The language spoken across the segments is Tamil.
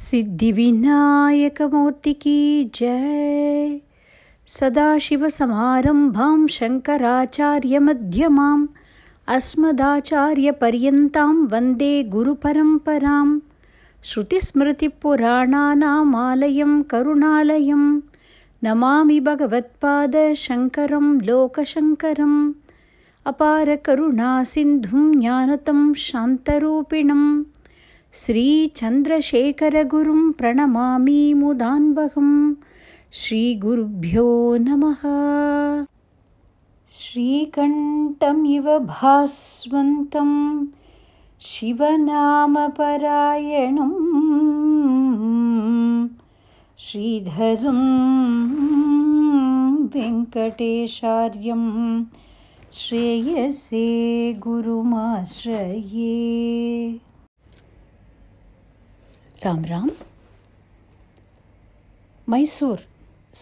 सिद्धिविनायकमूर्ति की जय। सदाशिवसमारम्भां शङ्कराचार्यमध्यमाम् अस्मदाचार्यपर्यन्तां वन्दे गुरुपरम्परां श्रुतिस्मृतिपुराणानामालयं करुणालयं नमामि भगवत्पादशङ्करं लोकशङ्करम् अपारकरुणासिन्धुं ज्ञानतं शान्तरूपिणं श्रीचन्द्रशेखरगुरुं प्रणमामि मुदान्वहं श्रीगुरुभ्यो नमः। श्रीकण्ठमिव भास्वन्तं शिवनामपरायणं श्रीधरं वेङ्कटेशार्यं श्रेयसे गुरुमाश्रये ராம் ராம். மைசூர்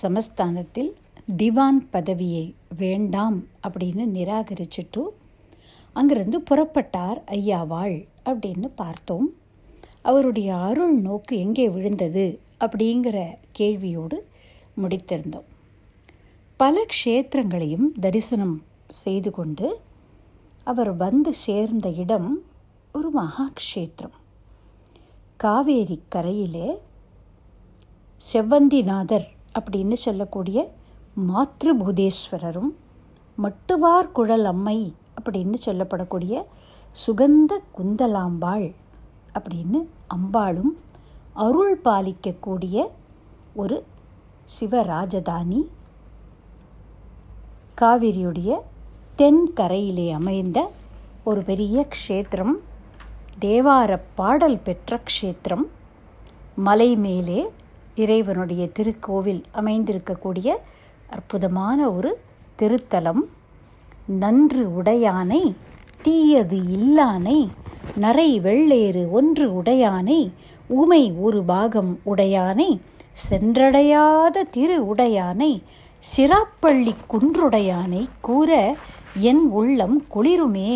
சமஸ்தானத்தில் திவான் பதவியை வேண்டாம் அப்படின்னு நிராகரிச்சுட்டு அங்கிருந்து புறப்பட்டார் ஐயாவாள் அப்படின்னு பார்த்தோம். அவருடைய அருள் நோக்கு எங்கே விழுந்தது அப்படிங்கிற கேள்வியோடு முடித்திருந்தோம். பல க்ஷேத்திரங்களையும் தரிசனம் செய்து கொண்டு அவர் வந்து சேர்ந்த இடம் ஒரு மகா க்ஷேத்திரம் காவேரி கரையிலே செவ்வந்திநாதர் அப்படின்னு சொல்லக்கூடிய மாத்ருபூதேஸ்வரரும் மட்டுவார் குழல் அம்மை அப்படின்னு சொல்லப்படக்கூடிய சுகந்த குந்தலாம்பாள் அப்படின்னு அம்பாளும் அருள் பாலிக்கக்கூடிய ஒரு சிவராஜதானி காவிரியுடைய தென்கரையிலே அமைந்த ஒரு பெரிய க்ஷேத்திரம். தேவார பாடல் பெற்ற க்ஷேத்திரம். மலை மேலே இறைவனுடைய திருக்கோவில் அமைந்திருக்கக்கூடிய அற்புதமான ஒரு திருத்தலம். நன்று உடையானை தீயது இல்லானை நரை வெள்ளேறு ஒன்று உடையானை உமை ஒரு பாகம் உடையானை சென்றடையாத திரு உடையானை சிராப்பள்ளி குன்றுடையானை கூற என் உள்ளம் குளிருமே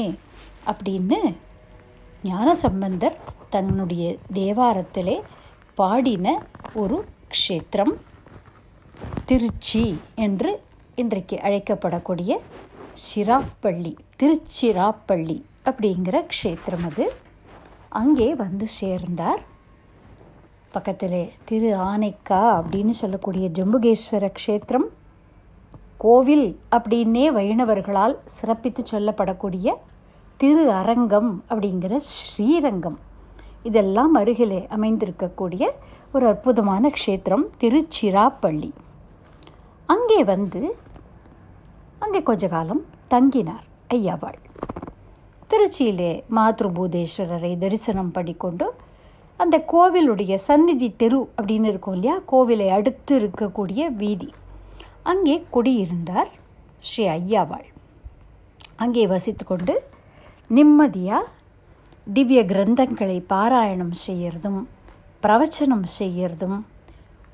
அப்படின்னு ஞானசம்பந்தர் தன்னுடைய தேவாரத்திலே பாடின ஒரு க்ஷேத்திரம். திருச்சி என்று இன்றைக்கு அழைக்கப்படக்கூடிய சிராப்பள்ளி திருச்சிராப்பள்ளி அப்படிங்கிற க்ஷேத்திரம் அது. அங்கே வந்து சேர்ந்தார். பக்கத்திலே திரு ஆனைக்கா அப்படின்னு சொல்லக்கூடிய ஜம்புகேஸ்வர க்ஷேத்திரம். கோவில் அப்படின்னே வைணவர்களால் சிறப்பித்து சொல்லப்படக்கூடிய திரு அரங்கம் அப்படிங்கிற ஸ்ரீரங்கம். இதெல்லாம் அருகிலே அமைந்திருக்கக்கூடிய ஒரு அற்புதமான க்ஷேத்திரம் திருச்சிராப்பள்ளி. அங்கே வந்து அங்கே கொஞ்ச காலம் தங்கினார் ஐயாவாள். திருச்சியிலே மாத்ருபூதேஸ்வரரை தரிசனம் பண்ணிக்கொண்டு அந்த கோவிலுடைய சந்நிதி தெரு அப்படின்னு இருக்கும் இல்லையா? கோவிலை அடுத்து இருக்கக்கூடிய வீதி. அங்கே குடியிருந்தார் ஸ்ரீ ஐயாவாள். அங்கே வசித்து கொண்டு நிம்மதியாக திவ்ய கிரந்தங்களை பாராயணம் செய்யறதும் பிரவச்சனம் செய்யறதும்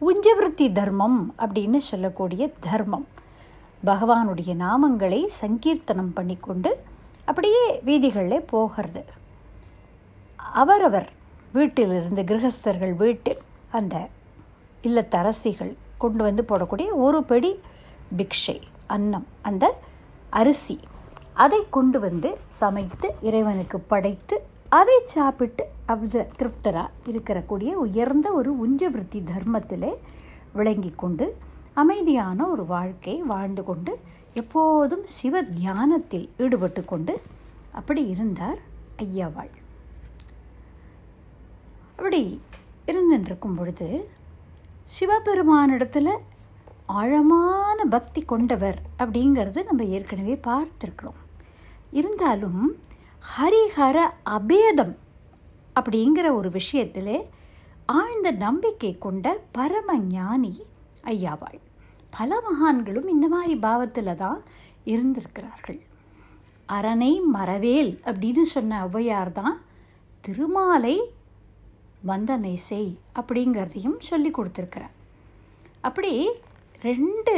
உஞ்சவிருத்தி தர்மம் அப்படின்னு சொல்லக்கூடிய தர்மம். பகவானுடைய நாமங்களை சங்கீர்த்தனம் பண்ணிக்கொண்டு அப்படியே வீதிகளில் போகிறது. அவரவர் வீட்டிலிருந்து கிரகஸ்தர்கள் வீட்டில் அந்த இல்லத்தரசிகள் கொண்டு வந்து போடக்கூடிய ஒரு படி பிக்ஷை அன்னம் அந்த அரிசி அதை கொண்டு வந்து சமைத்து இறைவனுக்கு படைத்து அதை சாப்பிட்டு அந்த திருப்தராக இருக்கிறக்கூடிய உயர்ந்த ஒரு உஞ்சவிருத்தி தர்மத்தில் விளங்கி கொண்டு அமைதியான ஒரு வாழ்க்கை வாழ்ந்து கொண்டு எப்போதும் சிவ தியானத்தில் ஈடுபட்டு கொண்டு அப்படி இருந்தார் ஐயாவாள். அப்படி இருந்துருக்கும் பொழுது சிவபெருமானிடத்தில் ஆழமான பக்தி கொண்டவர் அப்படிங்கிறது நம்ம ஏற்கனவே பார்த்துருக்குறோம். இருந்தாலும் ஹரிஹர அபேதம் அப்படிங்கிற ஒரு விஷயத்தில் ஆழ்ந்த நம்பிக்கை கொண்ட பரம ஞானி ஐயாவாள் பல மகான்களும் இந்த மாதிரி பாவத்தில் தான் இருந்திருக்கிறார்கள். அரணை மரவேல் அப்படின்னு சொன்ன ஔவையார் தான் திருமாலை வந்தனை செய் அப்படிங்கிறதையும் சொல்லி கொடுத்துருக்கிறார். அப்படி ரெண்டு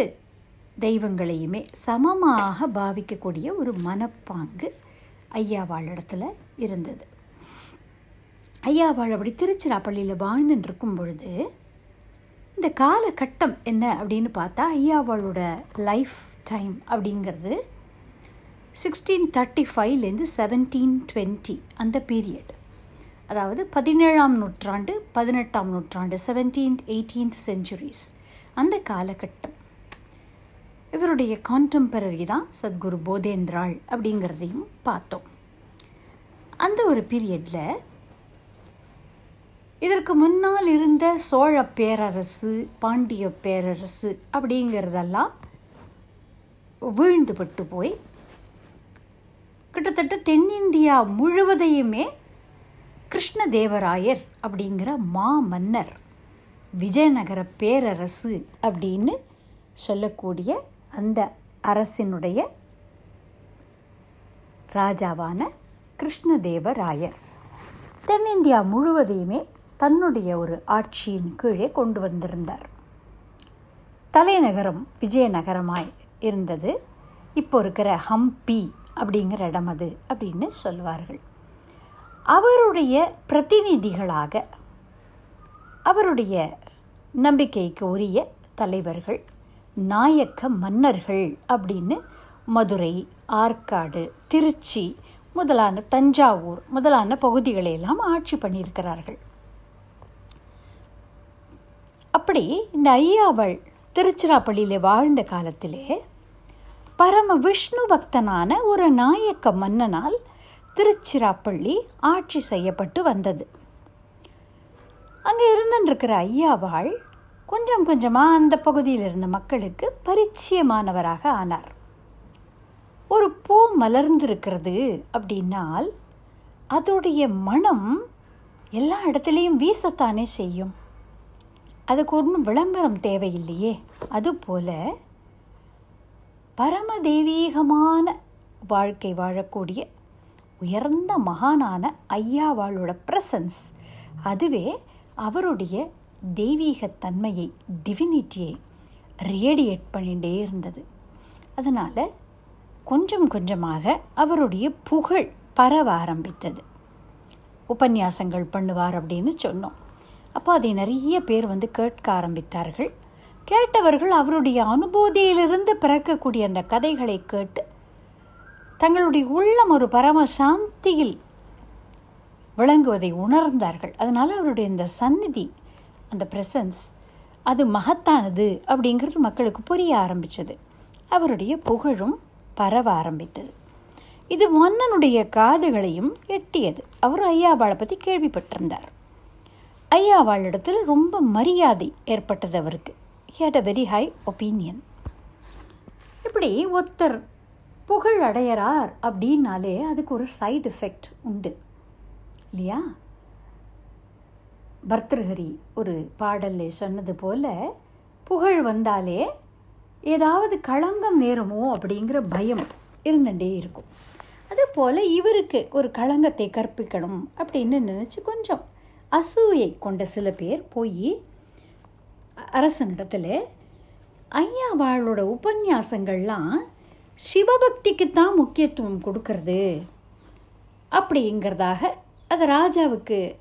தெய்வங்களையுமே சமமாக பாவிக்கக்கூடிய ஒரு மனப்பாங்கு ஐயாவாளிடத்தில் இருந்தது. ஐயாவாள் அப்படி திருச்சிராப்பள்ளியில் வாழ்ந்துட்டு இருக்கும் பொழுது இந்த காலகட்டம் என்ன அப்படின்னு பார்த்தா ஐயாவாளோட லைஃப் டைம் அப்படிங்கிறது சிக்ஸ்டீன் தேர்ட்டி ஃபைவ்லேருந்து செவன்டீன் டுவெண்ட்டி அந்த பீரியட். அதாவது பதினேழாம் நூற்றாண்டு பதினெட்டாம் நூற்றாண்டு செவன்டீன்த் எயிட்டீன்த் செஞ்சுரிஸ் அந்த காலகட்டம். இவருடைய கான்டெம்பரரி தான் சத்குரு போதேந்திராள் அப்படிங்கிறதையும் பார்த்தோம். அந்த ஒரு பீரியடில் இதற்கு முன்னால் இருந்த சோழ பேரரசு பாண்டிய பேரரசு அப்படிங்கிறதெல்லாம் வீழ்ந்துபட்டு போய் கிட்டத்தட்ட தென்னிந்தியா முழுவதையுமே கிருஷ்ணதேவராயர் அப்படிங்கிற மா மன்னர் விஜயநகர பேரரசு அப்படின்னு சொல்லக்கூடிய அந்த அரசினுடைய ராஜாவான கிருஷ்ணதேவராயர். தென்னிந்தியா முழுவதையுமே தன்னுடைய ஒரு ஆட்சியின் கீழே கொண்டு வந்திருந்தார். தலைநகரம் விஜயநகரமாய் இருந்தது. இப்போ இருக்கிற ஹம்பி அப்படிங்கிற இடம் அது அப்படின்னு சொல்வார்கள். அவருடைய பிரதிநிதிகளாக அவருடைய நம்பிக்கைக்கு உரிய தலைவர்கள் நாயக்க மன்னர்கள் அப்படின்னு மதுரை ஆற்காடு திருச்சி முதலான தஞ்சாவூர் முதலான பகுதிகளையெல்லாம் ஆட்சி பண்ணியிருக்கிறார்கள். அப்படி இந்த ஐயாவள் திருச்சிராப்பள்ளியில் வாழ்ந்த காலத்திலே பரம விஷ்ணு பக்தனான ஒரு நாயக்க மன்னனால் திருச்சிராப்பள்ளி ஆட்சி செய்யப்பட்டு வந்தது. அங்கே இருந்துருக்கிற ஐயாவாள் கொஞ்சம் கொஞ்சமாக அந்த பகுதியில் இருந்த மக்களுக்கு பரிச்சயமானவராக ஆனார். ஒரு பூ மலர்ந்திருக்கிறது அப்படின்னால் அதோடைய மனம் எல்லா இடத்துலையும் வீசத்தானே செய்யும். அதுக்கு ஒன்றும் விளம்பரம் தேவையில்லையே. அதுபோல பரமதெய்வீகமான வாழ்க்கை வாழக்கூடிய உயர்ந்த மகானான ஐயாவாளோட ப்ரெசன்ஸ் அதுவே அவருடைய தெய்வீகத்தன்மையை டிவினிட்டியை ரேடியேட் பண்ணிகிட்டே இருந்தது. அதனால் கொஞ்சம் கொஞ்சமாக அவருடைய புகழ் பரவ ஆரம்பித்தது. உபன்யாசங்கள் பண்ணுவார் அப்படின்னு சொன்னோம். அப்போ அதை நிறைய பேர் வந்து கேட்க ஆரம்பித்தார்கள். கேட்டவர்கள் அவருடைய அனுபூதியிலிருந்து பிறக்கக்கூடிய அந்த கதைகளை கேட்டு தங்களுடைய உள்ளம் ஒரு பரம சாந்தியில் விளங்குவதை உணர்ந்தார்கள். அதனால் அவருடைய இந்த சந்நிதி அந்த ப்ரெசன்ஸ் அது மகத்தானது அப்படிங்கிறது மக்களுக்கு புரிய ஆரம்பித்தது அவருடைய புகழும் பரவ ஆரம்பித்தது. இது மன்னனுடைய காதுகளையும் எட்டியது. அவர் ஐயாவாளை பற்றி கேள்விப்பட்டிருந்தார். ஐயாவாளிடத்தில் ரொம்ப மரியாதை ஏற்பட்டது அவருக்கு. Had a very high opinion இப்படி ஒருத்தர் புகழ் அடையிறார் அப்படின்னாலே அதுக்கு ஒரு சைடு எஃபெக்ட் உண்டு. இல்லையா? பர்தர்ஹரி ஒரு பாடலில் சொன்னது போல புகழ் வந்தாலே ஏதாவது களங்கம் நேருமோ அப்படிங்கிற பயம் இருந்துகிட்டே இருக்கும். அதுபோல் இவருக்கு ஒரு களங்கத்தை கற்பிக்கணும் அப்படின்னு நினச்சி கொஞ்சம் அசூயை கொண்ட சில பேர் போய் அரசனிடத்தில் ஐயாவாளோட உபன்யாசங்கள்லாம் சிவபக்திக்கு தான் முக்கியத்துவம் கொடுக்கறது அப்படிங்கிறதாக அது ராஜாவுக்கு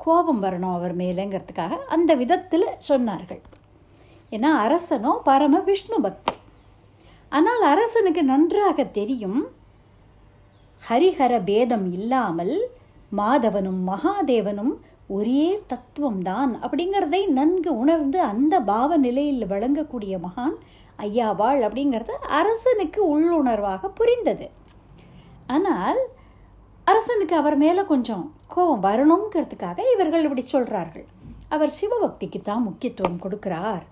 கோபம் வரணும் அவர் மேலேங்கிறதுக்காக அந்த விதத்தில் சொன்னார்கள். ஏன்னா அரசனோ பரம விஷ்ணு பக்தி. ஆனால் அரசனுக்கு நன்றாக தெரியும் ஹரிஹர பேதம் இல்லாமல் மாதவனும் மகாதேவனும் ஒரே தத்துவம்தான் அப்படிங்கிறதை நன்கு உணர்ந்து அந்த பாவ நிலையில் வழங்கக்கூடிய மகான் ஐயாவாள் அப்படிங்கிறது அரசனுக்கு உள்ளுணர்வாக புரிந்தது. ஆனால் அரசனுக்கு அவர் மேலே கொஞ்சம் கோபம் வரணுங்கிறதுக்காக இவர்கள் இப்படி சொல்கிறார்கள் அவர் சிவபக்திக்கு தான் முக்கியத்துவம் கொடுக்கிறார்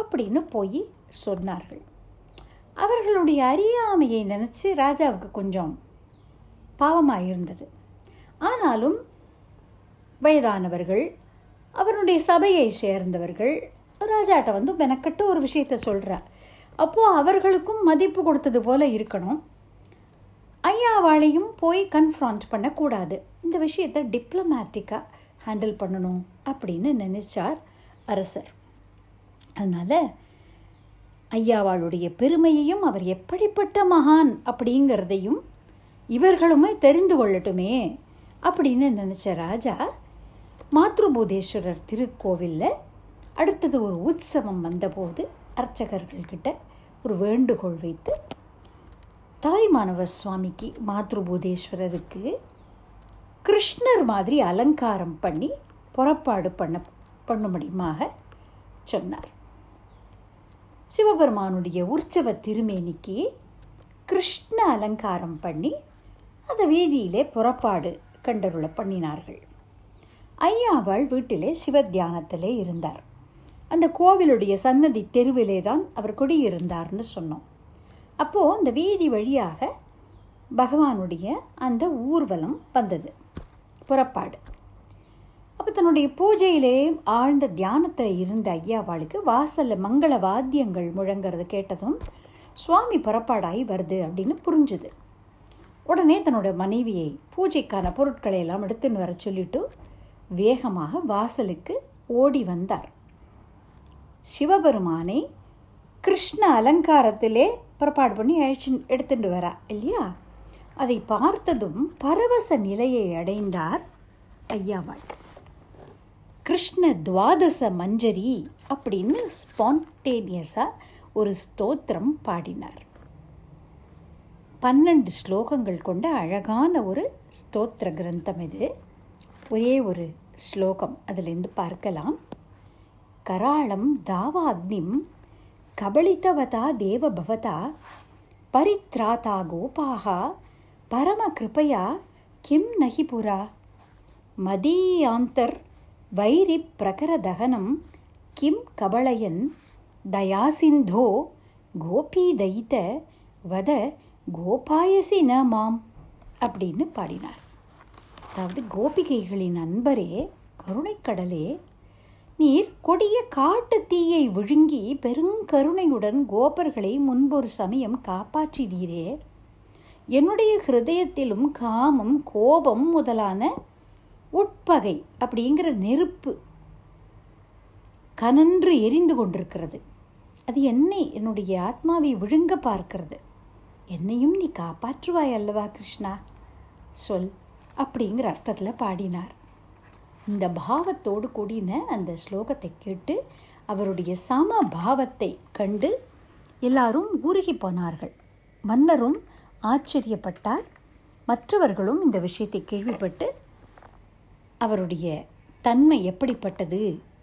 அப்படின்னு போய் சொன்னார்கள். அவர்களுடைய அறியாமையை நினச்சி ராஜாவுக்கு கொஞ்சம் பாவமாக இருந்தது. ஆனாலும் வயதானவர்கள் அவருடைய சபையை சேர்ந்தவர்கள் ராஜாட்ட வந்து மெனக்கட்டு ஒரு விஷயத்த சொல்கிறார் அப்போது அவர்களுக்கும் மதிப்பு கொடுத்தது போல இருக்கணும். ஐயாவாளையும் போய் கன்ஃப்ராண்ட் பண்ணக்கூடாது. இந்த விஷயத்தை டிப்ளமேட்டிக்காக ஹேண்டில் பண்ணணும் அப்படின்னு நினைச்சார் அரசர். அதனால் ஐயாவாளுடைய பெருமையையும் அவர் எப்படிப்பட்ட மகான் அப்படிங்கிறதையும் இவர்களுமே தெரிந்து கொள்ளட்டுமே அப்படின்னு நினச்ச ராஜா மாத்ருபூதேஸ்வரர் திருக்கோவிலில் அடுத்தது ஒரு உற்சவம் வந்தபோது அர்ச்சகர்கள்கிட்ட ஒரு வேண்டுகோள் வைத்து தாய் மாணவர் சுவாமிக்கு மாத்ருபூதேஸ்வரருக்கு கிருஷ்ணர் மாதிரி அலங்காரம் பண்ணி புறப்பாடு பண்ண பண்ணும்படியுமாக சொன்னார். சிவபெருமானுடைய உற்சவ திருமேனிக்கு கிருஷ்ண அலங்காரம் பண்ணி அதை வீதியிலே புறப்பாடு கண்டருள பண்ணினார்கள். ஐயாவாள் வீட்டிலே சிவத்தியானத்திலே இருந்தார். அந்த கோவிலுடைய சன்னதி தெருவிலே தான் அவர் குடியிருந்தார்னு சொன்னோம். அப்போது அந்த வீதி வழியாக பகவானுடைய அந்த ஊர்வலம் வந்தது. புறப்பாடு. அப்போ தன்னுடைய பூஜையிலே ஆழ்ந்த தியானத்தில் இருந்த ஐயாவாளுக்கு வாசலில் மங்கள வாத்தியங்கள் முழங்கிறது கேட்டதும் சுவாமி புறப்பாடாகி வருது அப்படின்னு புரிஞ்சுது. உடனே தன்னோட மனைவியை பூஜைக்கான பொருட்களை எல்லாம் எடுத்துன்னு வர சொல்லிட்டு வேகமாக வாசலுக்கு ஓடி வந்தார். சிவபெருமானை கிருஷ்ண அலங்காரத்திலே புறப்பாடு பண்ணி அழிச்சு எடுத்துட்டு வரா இல்லையா? அதை பார்த்ததும் பரவச நிலையை அடைந்தார் ஐயாவாள். கிருஷ்ண துவாதச மஞ்சரி அப்படின்னு ஸ்பான்டேனியஸாக ஒரு ஸ்தோத்திரம் பாடினார். பன்னெண்டு ஸ்லோகங்கள் கொண்ட அழகான ஒரு ஸ்தோத்திர கிரந்தம் இது. ஒரே ஒரு ஸ்லோகம். அதிலிருந்து பார்க்கலாம். கராளம் தாவாக்னிம் கபளித்தவதா தேவபவதா பரித்ராதா கோபாக பரமகிருபையா கிம் நகி புரா. மதீயாந்தர் வைரி பிரகரதகனம் கிம் கபளயன் தயாசிந்தோ கோபி கோபீதயித வத கோபாயசி ந மாம் அப்படின்னு பாடினார். அதாவது கோபிகைகளின் அன்பரே கருணைக்கடலே நீர் கொடிய காட்டு தீயை விழுங்கி பெருங்கருணையுடன் கோபர்களை முன்பொரு சமயம் காப்பாற்றினீரே. என்னுடைய ஹிருதயத்திலும் காமம் கோபம் முதலான உட்பகை அப்படிங்கிற நெருப்பு கனன்று எரிந்து கொண்டிருக்கிறது. அது என்னை என்னுடைய ஆத்மாவை விழுங்க பார்க்கிறது. என்னையும் நீ காப்பாற்றுவாய் அல்லவா கிருஷ்ணா? சொல் அப்படிங்கிற அர்த்தத்தில் பாடினார். இந்த பாவத்தோடு கூடின அந்த ஸ்லோகத்தை கேட்டு அவருடைய சம பாவத்தை கண்டு எல்லாரும் ஊருகி போனார்கள். மன்னரும் ஆச்சரியப்பட்டார். மற்றவர்களும் இந்த விஷயத்தை கேள்விப்பட்டு அவருடைய தன்மை எப்படிப்பட்டது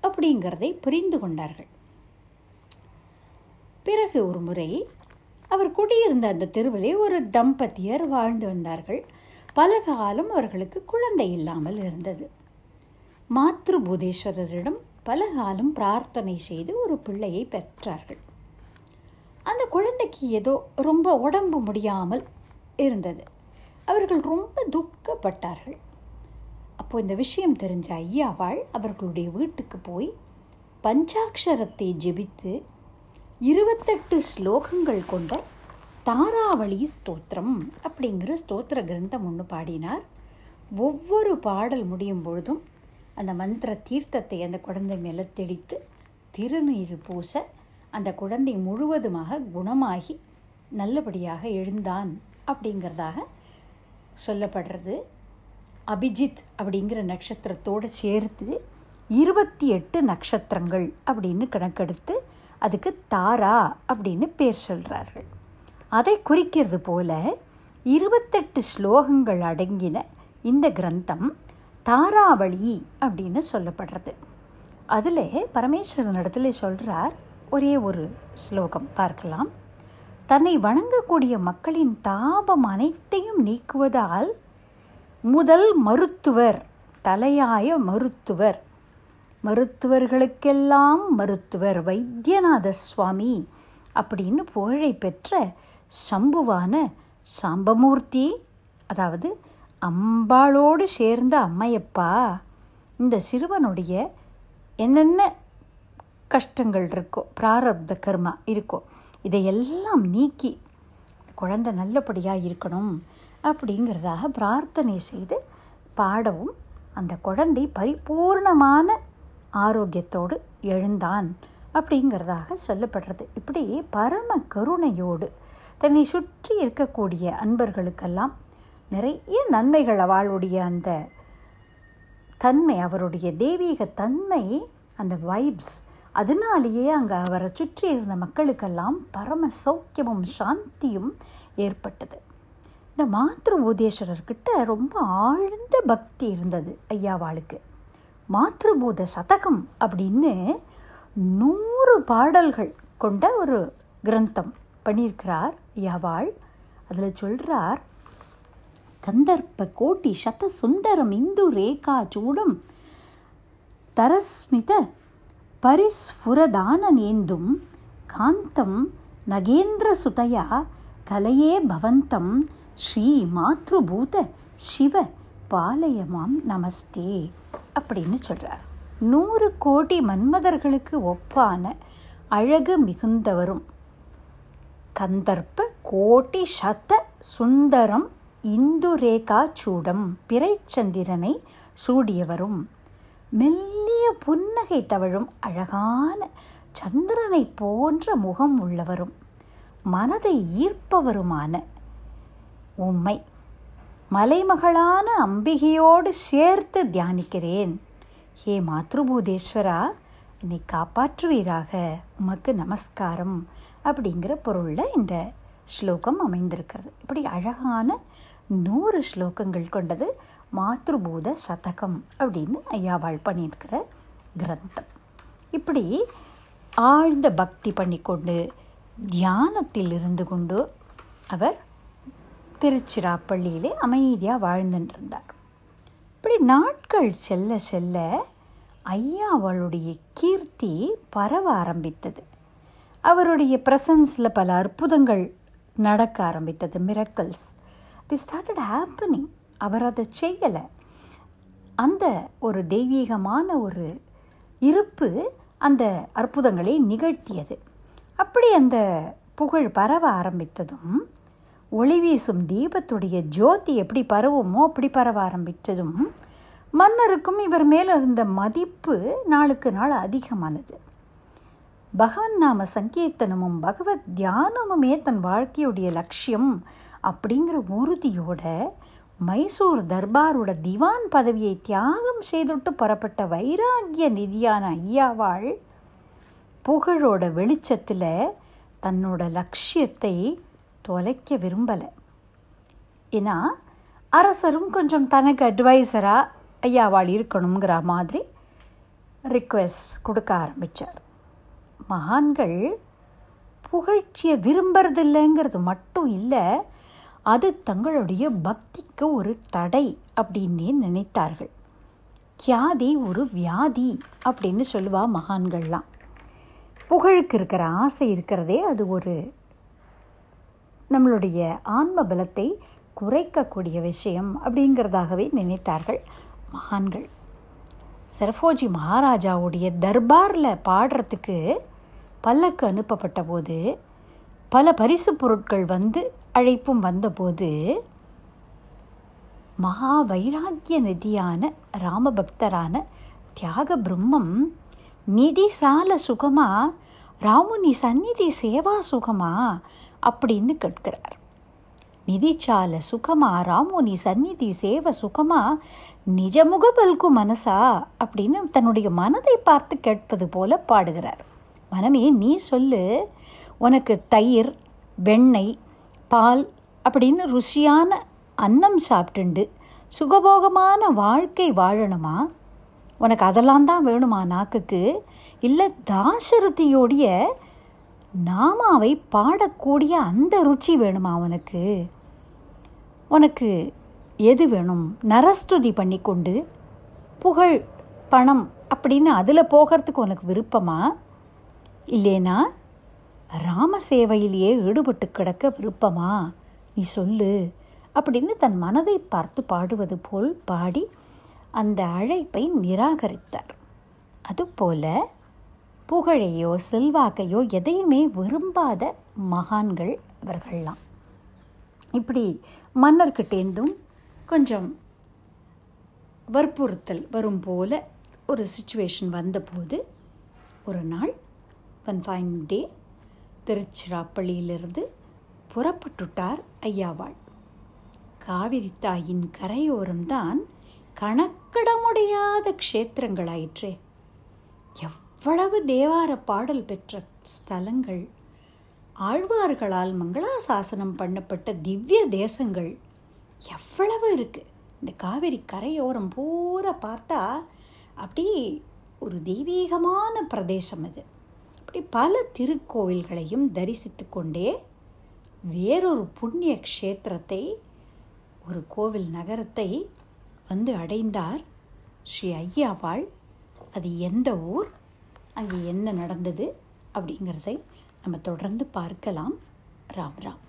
அப்படிங்கிறதை புரிந்து கொண்டார்கள். பிறகு ஒரு முறை அவர் குடியிருந்த அந்த தெருவிலே ஒரு தம்பதியர் வாழ்ந்து வந்தார்கள். பல காலம் அவர்களுக்கு குழந்தை இல்லாமல் இருந்தது. மாத்ருபூதேஸ்வரரிடம் பல காலம் பிரார்த்தனை செய்து ஒரு பிள்ளையை பெற்றார்கள். அந்த குழந்தைக்கு ஏதோ ரொம்ப உடம்பு முடியாமல் இருந்தது. அவர்கள் ரொம்ப துக்கப்பட்டார்கள். அப்போ இந்த விஷயம் தெரிஞ்ச ஐயாவாள் அவர்களுடைய வீட்டுக்கு போய் பஞ்சாட்சரத்தை ஜெபித்து இருபத்தெட்டு ஸ்லோகங்கள் கொண்ட தாராவளி ஸ்தோத்திரம் அப்படிங்கிற ஸ்தோத்திர கிரந்தம் ஒன்று பாடினார். ஒவ்வொரு பாடல் முடியும் பொழுதும் அந்த மந்திர தீர்த்தத்தை அந்த குழந்தை மேலே தெளித்து திருநீர் பூச அந்த குழந்தை முழுவதுமாக குணமாகி நல்லபடியாக எழுந்தான் அப்படிங்கிறதாக சொல்லப்படுறது. அபிஜித் அப்படிங்கிற நட்சத்திரத்தோடு சேர்த்து இருபத்தி எட்டு நட்சத்திரங்கள் அப்படின்னு கணக்கெடுத்து அதுக்கு தாரா அப்படின்னு பேர் சொல்கிறார்கள் அதை குறிக்கிறது போல இருபத்தெட்டு ஸ்லோகங்கள் அடங்கின இந்த கிரந்தம் தாராவளி அப்படின்னு சொல்லப்படுறது. அதில் பரமேஸ்வரன் இடத்துல சொல்கிறார் ஒரே ஒரு ஸ்லோகம் பார்க்கலாம். தன்னை வணங்கக்கூடிய மக்களின் தாபம் அனைத்தையும் நீக்குவதால் முதல் மருத்துவர் தலையாய மருத்துவர். மருத்துவர்களுக்கெல்லாம் மருத்துவர் வைத்தியநாத சுவாமி அப்படின்னு புகழை பெற்ற சம்புவான சாம்பமூர்த்தி அதாவது அம்பாளோடு சேர்ந்த அம்மையப்பா இந்த சிறுவனுடைய என்னென்ன கஷ்டங்கள் இருக்கோ பிராரப்த கர்மா இருக்கோ இதையெல்லாம் நீக்கி குழந்தை நல்லபடியாக இருக்கணும் அப்படிங்கிறதாக பிரார்த்தனை செய்து பாடவும் அந்த குழந்தை பரிபூர்ணமான ஆரோக்கியத்தோடு எழுந்தான் அப்படிங்கிறதாக சொல்லப்படுறது. இப்படி பரம கருணையோடு தன்னை சுற்றி இருக்கக்கூடிய அன்பர்களுக்கெல்லாம் நிறைய நன்மைகள் அவளுடைய அந்த தன்மை அவருடைய தெய்வீக தன்மை அந்த வைப்ஸ் அதனாலேயே அங்கே அவரை சுற்றி இருந்த மக்களுக்கெல்லாம் பரம சௌக்கியமும் சாந்தியும் ஏற்பட்டது. இந்த மாத்ரு பூதேஸ்வரர்கிட்ட ரொம்ப ஆழ்ந்த பக்தி இருந்தது ஐயாவாளுக்கு மாத்ருபூத சதகம் அப்படின்னு நூறு பாடல்கள் கொண்ட ஒரு கிரந்தம் பண்ணியிருக்கிறார் ஐயாவாள் அதில் சொல்கிறார் கந்தர்ப்ப கோட்டி சத சுந்தரம் இந்து ரேகா சூடம் தரஸ்மித பரிஸ்ஃபுரதானநேந்தும் காந்தம் நகேந்திரசுதயா கலையே பவந்தம் ஸ்ரீ மாத்ருபூத சிவ பாலயமாம் நமஸ்தே அப்படின்னு சொல்கிறார் நூறு கோடி மன்மதர்களுக்கு ஒப்பான அழகு மிகுந்தவரும். கந்தர்ப்ப கோட்டி சத சுந்தரம் இந்து ரேகா சூடம் பிறைச்சந்திரனை சூடியவரும். மெல்லிய புன்னகை தவழும் அழகான சந்திரனை போன்ற முகம் உள்ளவரும். மனதை ஈர்ப்பவருமான உம்மை. மலைமகளான அம்பிகையோடு சேர்த்து தியானிக்கிறேன். ஹே மாத்ருபூதேஸ்வரா என்னை காப்பாற்றுவீராக. உமக்கு நமஸ்காரம். அப்படிங்கிற பொருளில் இந்த ஸ்லோகம் அமைந்திருக்கிறது. இப்படி அழகான நூறு ஸ்லோகங்கள் கொண்டது மாத்ருபூத சதகம் அப்படின்னு ஐயாவாள் பண்ணியிருக்கிற கிரந்தம். இப்படி ஆழ்ந்த பக்தி பண்ணிக்கொண்டு தியானத்தில் இருந்து கொண்டு அவர் திருச்சிராப்பள்ளியிலே அமைதியாக வாழ்ந்துட்டுருந்தார் இப்படி நாட்கள் செல்ல செல்ல ஐயாவளுடைய கீர்த்தி பரவ ஆரம்பித்தது. அவருடைய பிரசன்ஸில் பல அற்புதங்கள் நடக்க ஆரம்பித்தது மிரக்கல்ஸ் தி ஸ்டார்டட் ஹேப்பனிங் அவர் அதை செய்யலை. அந்த ஒரு தெய்வீகமான ஒரு இருப்பு அந்த அற்புதங்களை நிகழ்த்தியது. அப்படி அந்த புகழ் பரவ ஆரம்பித்ததும் ஒளி வீசும் தீபத்துடைய ஜோதி எப்படி பரவுமோ அப்படி பரவ ஆரம்பித்ததும் மன்னருக்கும் இவர் மேலே இருந்த மதிப்பு நாளுக்கு நாள் அதிகமானது. பகவன் நாம சங்கீர்த்தனமும் பகவத் தியானமுமே தன் வாழ்க்கையுடைய லட்சியம் அப்படிங்கிற உறுதியோட மைசூர் தர்பாரோட திவான் பதவியை தியாகம் செய்துட்டு புறப்பட்ட வைராகிய நிதியான ஐயாவாள் புகழோட வெளிச்சத்தில் தன்னோட லட்சியத்தை தொலைக்க விரும்பலை. ஏன்னா அரசரும் கொஞ்சம் தனக்கு அட்வைசராக ஐயாவாள் இருக்கணுங்கிற மாதிரி ரிக்வெஸ்ட் கொடுக்க ஆரம்பித்தார் மகான்கள் புகழ்ச்சியை விரும்புறதில்லைங்கிறது மட்டும் இல்லை அது தங்களுடைய பக்திக்கு ஒரு தடை அப்படின்னே நினைத்தார்கள். கியாதி ஒரு வியாதி அப்படின்னு சொல்லுவா மகான்கள்லாம். புகழுக்கு இருக்கிற ஆசை இருக்கிறதே அது ஒரு நம்மளுடைய ஆன்ம பலத்தை குறைக்கக்கூடிய விஷயம் அப்படிங்கிறதாகவே நினைத்தார்கள் மகான்கள். சரஃபோஜி மகாராஜாவுடைய தர்பாரில் பாடுறதுக்கு பல்லக்கு அனுப்பப்பட்ட போது பல பரிசு பொருட்கள் வந்து அழைப்பும் வந்தபோது மகா வைராக்கிய நிதியான ராமபக்தரான தியாக பிரம்மம் நிதி சால சுகமா? ராமுனி சந்நிதி சேவா சுகமா? அப்படின்னு கேட்கிறார். நிதிச்சால சுகமா? ராமுனி சந்நிதி சேவ சுகமா? நிஜமுக பல்கு மனசா? அப்படின்னு தன்னுடைய மனதை பார்த்து கேட்பது போல பாடுகிறார். மனமே நீ சொல்லு. உனக்கு தயிர் வெண்ணெய் பால் அப்படின்னு ருசியான அன்னம் சாப்பிட்டுண்டு சுகபோகமான வாழ்க்கை வாழணுமா? உனக்கு அதெல்லாம் தான் வேணுமா நாக்குக்கு? இல்லை தாசரதியோடைய நாமாவை பாடக்கூடிய அந்த ருச்சி வேணுமா உனக்கு? உனக்கு எது வேணும்? நரஸ்துதி பண்ணி கொண்டு புகழ் பணம் அப்படின்னு அதில் போகிறதுக்கு உனக்கு விருப்பமா? இல்லைனா ராம சேவையிலேயே ஈடுபட்டு கிடக்க விருப்பமா? நீ சொல்லு. அப்படின்னு தன் மனதை பார்த்து பாடுவது போல் பாடி அந்த அழைப்பை நிராகரித்தார். அதுபோல புகழையோ செல்வாக்கையோ எதையுமே விரும்பாத மகான்கள் அவர்கள்லாம். இப்படி மன்னர்கிட்டேந்தும் கொஞ்சம் வற்புறுத்தல் வரும் போல ஒரு சுச்சுவேஷன் வந்தபோது ஒரு நாள் ஒன் ஃபைன் டே திருச்சிராப்பள்ளியிலிருந்து புறப்பட்டுட்டார் ஐயாவாள். காவிரி தாயின் கரையோரம்தான் கணக்கிட முடியாத க்ஷேத்திரங்களாயிற்றே. எவ்வளவு தேவார பாடல் பெற்ற ஸ்தலங்கள். ஆழ்வார்களால் மங்களாசாசனம் பண்ணப்பட்ட திவ்ய தேசங்கள். எவ்வளவு இருக்குது இந்த காவிரி கரையோரம் பூரா பார்த்தா அப்படி ஒரு தெய்வீகமான பிரதேசம் அது. அப்படி பல திருக்கோவில்களையும் தரிசித்து கொண்டே வேறொரு புண்ணிய க்ஷேத்திரத்தை ஒரு கோவில் நகரத்தை வந்து அடைந்தார் ஸ்ரீ ஐயாவாள். அது எந்த ஊர் அங்கே என்ன நடந்தது அப்படிங்கிறதை நம்ம தொடர்ந்து பார்க்கலாம். ராம் ராம்.